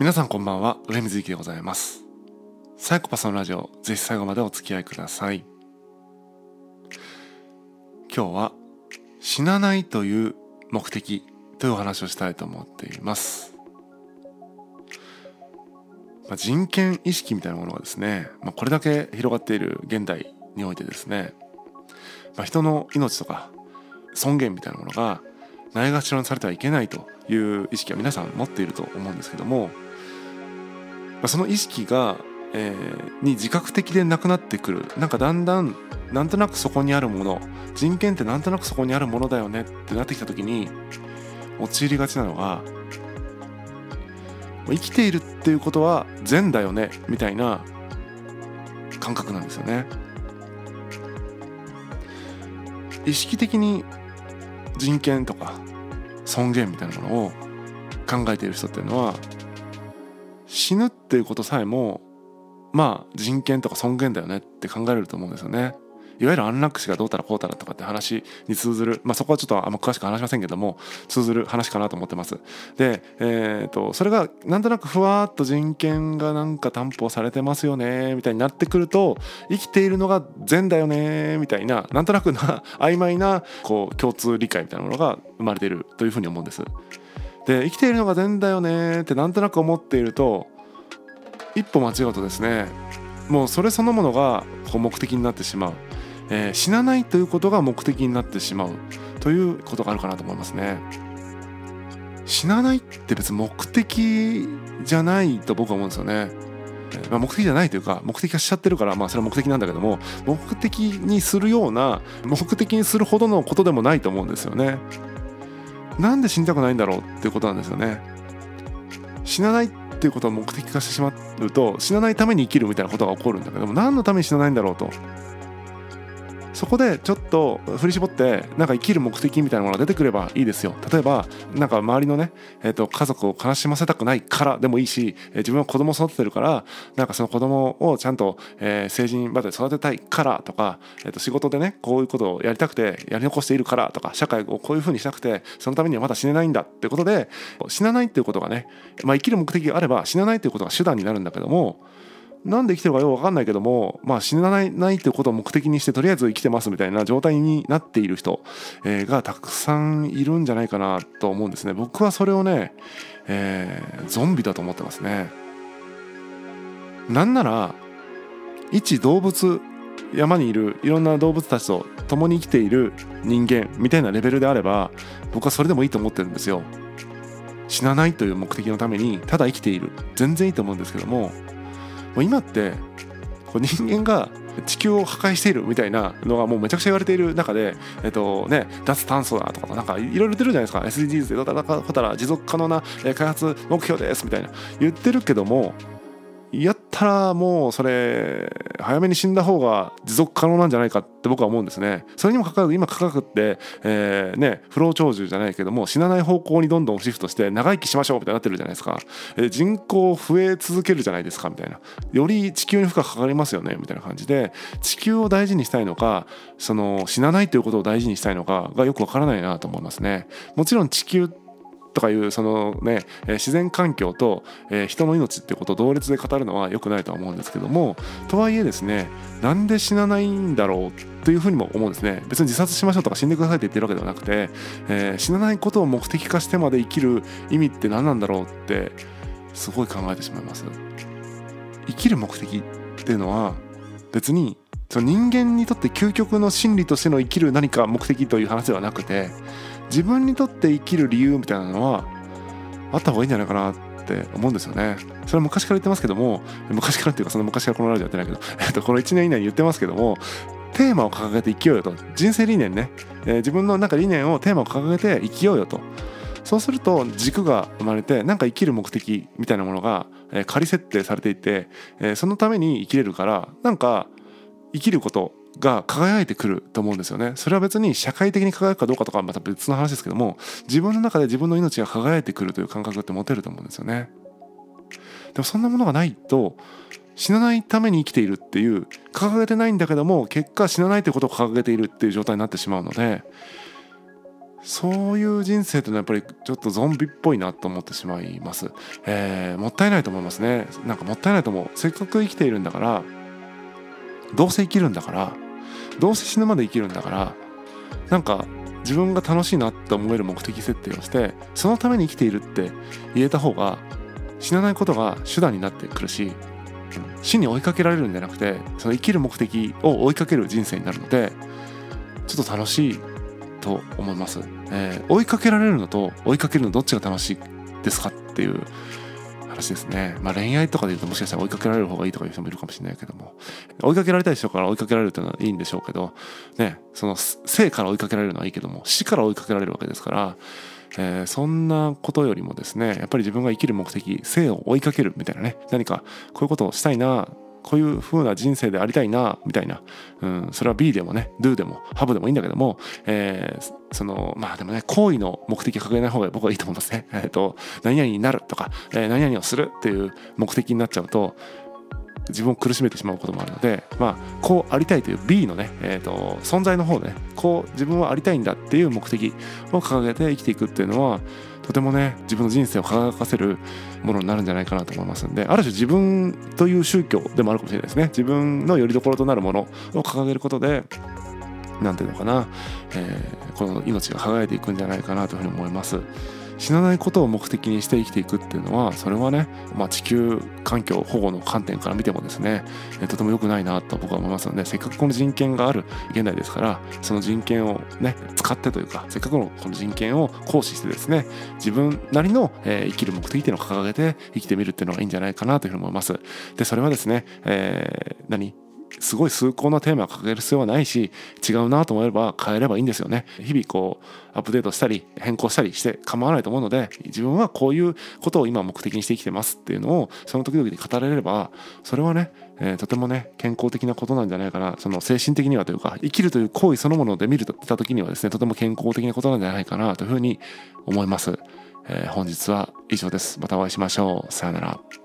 皆さんこんばんは。上水池でございます。サイコパスのラジオぜひ最後までお付き合いください。今日は死なないという目的というお話をしたいと思っています。まあ、人権意識みたいなものがですね、まあ、これだけ広がっている現代においてですね、まあ、人の命とか尊厳みたいなものがないがしろにされてはいけないという意識は皆さん持っていると思うんですけども、その意識が、えー、に自覚的でなくなってくるなんかだんだんなんとなくそこにあるもの人権ってなんとなくそこにあるものだよねってなってきた時に陥りがちなのが生きているっていうことは善だよねみたいな感覚なんですよね。意識的に人権とか尊厳みたいなものを考えている人っていうのは死ぬっていうことさえもまあ人権とか尊厳だよねって考えると思うんですよね。いわゆる安楽死がどうたらこうたらとかって話に通ずる、まあ、そこはちょっとあんま詳しく話しませんけども通ずる話かなと思ってます。で、えーと、それがなんとなくふわっと人権がなんか担保されてますよねみたいになってくると生きているのが善だよねみたいななんとなくな曖昧なこう共通理解みたいなものが生まれているというふうに思うんです。で生きているのが善だよねってなんとなく思っていると一歩間違うとですねもうそれそのものが目的になってしまうえー、死なないということが目的になってしまうということがあるかなと思いますね。死なないって別に目的じゃないと僕は思うんですよね。まあ、目的じゃないというか目的化しちゃってるからまあそれは目的なんだけども目的にするような目的にするほどのことでもないと思うんですよね。なんで死にたくないんだろうっていうことなんですよね。死なないっていうことを目的化してしまうと死なないために生きるみたいなことが起こるんだけども何のために死なないんだろうとそこでちょっと振り絞ってなんか生きる目的みたいなものが出てくればいいですよ。例えばなんか周りのね、えー、と家族を悲しませたくないからでもいいし、え、自分は子供を育ててるからなんかその子供をちゃんと、えー、成人まで育てたいからとか、えー、と仕事でねこういうことをやりたくてやり残しているからとか社会をこういうふうにしたくてそのためにはまだ死ねないんだってことで死なないっていうことがね、まあ、生きる目的があれば死なないっていうことが手段になるんだけどもなんで生きてるかよく分かんないけども、まあ、死なないないってことを目的にしてとりあえず生きてますみたいな状態になっている人、えー、がたくさんいるんじゃないかなと思うんですね。僕はそれをね、えー、ゾンビだと思ってますね。なんなら一動物山にいるいろんな動物たちと共に生きている人間みたいなレベルであれば僕はそれでもいいと思ってるんですよ。死なないという目的のためにただ生きている。全然いいと思うんですけどももう今ってこう人間が地球を破壊しているみたいなのがもうめちゃくちゃ言われている中で、えっとね、脱炭素だとかなんかいろいろ出てるじゃないですか。SDGs で戦うたら持続可能な開発目標ですみたいな言ってるけどもやったらもうそれ早めに死んだ方が持続可能なんじゃないかって僕は思うんですね。それにもかかわらず今価格って、えー、ね不老長寿じゃないけども死なない方向にどんどんシフトして長生きしましょうみたいになってるじゃないですか、えー、人口増え続けるじゃないですかみたいな。より地球に負荷かかりますよねみたいな感じで地球を大事にしたいのかその死なないということを大事にしたいのかがよくわからないなと思いますね。もちろん地球とかいうそのね自然環境と人の命ってことを同列で語るのは良くないとは思うんですけどもとはいえですねなんで死なないんだろうというふうにも思うんですね。別に自殺しましょうとか死んでくださいって言ってるわけではなくて、えー、死なないことを目的化してまで生きる意味って何なんだろうってすごい考えてしまいます。生きる目的っていうのは別にその人間にとって究極の真理としての生きる何か目的という話ではなくて自分にとって生きる理由みたいなのはあった方がいいんじゃないかなって思うんですよね。それは昔から言ってますけども昔からっていうかその昔からこのラジオやってないけど、えっと、この1年以内に言ってますけどもテーマを掲げて生きようよと。人生理念ね、えー、自分の中理念をテーマを掲げて生きようよと。そうすると軸が生まれてなんか生きる目的みたいなものが、えー、仮設定されていて、えー、そのために生きれるからなんか生きることが輝いてくると思うんですよね。それは別に社会的に輝くかどうかとかはまた別の話ですけども自分の中で自分の命が輝いてくるという感覚って持てると思うんですよね。でもそんなものがないと死なないために生きているっていう掲げてないんだけども結果死なないということを掲げているっていう状態になってしまうのでそういう人生というのはやっぱりちょっとゾンビっぽいなと思ってしまいます、えー、もったいないと思いますね。なんかもったいないと思う。せっかく生きているんだからどうせ生きるんだからどうせ死ぬまで生きるんだからなんか自分が楽しいなって思える目的設定をしてそのために生きているって言えた方が死なないことが手段になってくるし死に追いかけられるんじゃなくてその生きる目的を追いかける人生になるのでちょっと楽しいと思います、えー、追いかけられるのと追いかけるのどっちが楽しいですかっていう話ですね。まあ恋愛とかで言うともしかしたら追いかけられる方がいいとかいう人もいるかもしれないけども、追いかけられたい人から追いかけられるというのはいいんでしょうけど、ね、その生から追いかけられるのはいいけども、死から追いかけられるわけですから、えー、そんなことよりもですねやっぱり自分が生きる目的生を追いかけるみたいなね何かこういうことをしたいなこういう風な人生でありたいなみたいな、うん、それは B でもね Do でも Hub でもいいんだけども、えー、そのまあでもね行為の目的を掲げない方が僕はいいと思いますね。えっ、ー、と何々になるとか、えー、何々をするっていう目的になっちゃうと自分を苦しめてしまうこともあるので、まあ、こうありたいという B のね、えーと、存在の方でねこう自分はありたいんだっていう目的を掲げて生きていくっていうのはとてもね自分の人生を輝かせるものになるんじゃないかなと思いますんである種自分という宗教でもあるかもしれないですね自分の拠り所となるものを掲げることで何ていうのかな、えー、この命が輝いていくんじゃないかなというふうに思います。死なないことを目的にして生きていくっていうのはそれはね、まあ、地球環境保護の観点から見てもですねとても良くないなと僕は思いますのでせっかくこの人権がある現代ですからその人権をね使ってというかせっかくのこの人権を行使してですね自分なりの、えー、生きる目的っていうのを掲げて生きてみるっていうのがいいんじゃないかなというふうに思います。でそれはですね、えー、何？すごい崇高なテーマを掲げる必要はないし違うなと思えば変えればいいんですよね。日々こうアップデートしたり変更したりして構わないと思うので自分はこういうことを今目的にして生きてますっていうのをその時々に語れればそれはねえー、とてもね健康的なことなんじゃないかな。その精神的にはというか生きるという行為そのもので見るとった時にはですねとても健康的なことなんじゃないかなというふうに思います、えー、本日は以上です。またお会いしましょう。さよなら。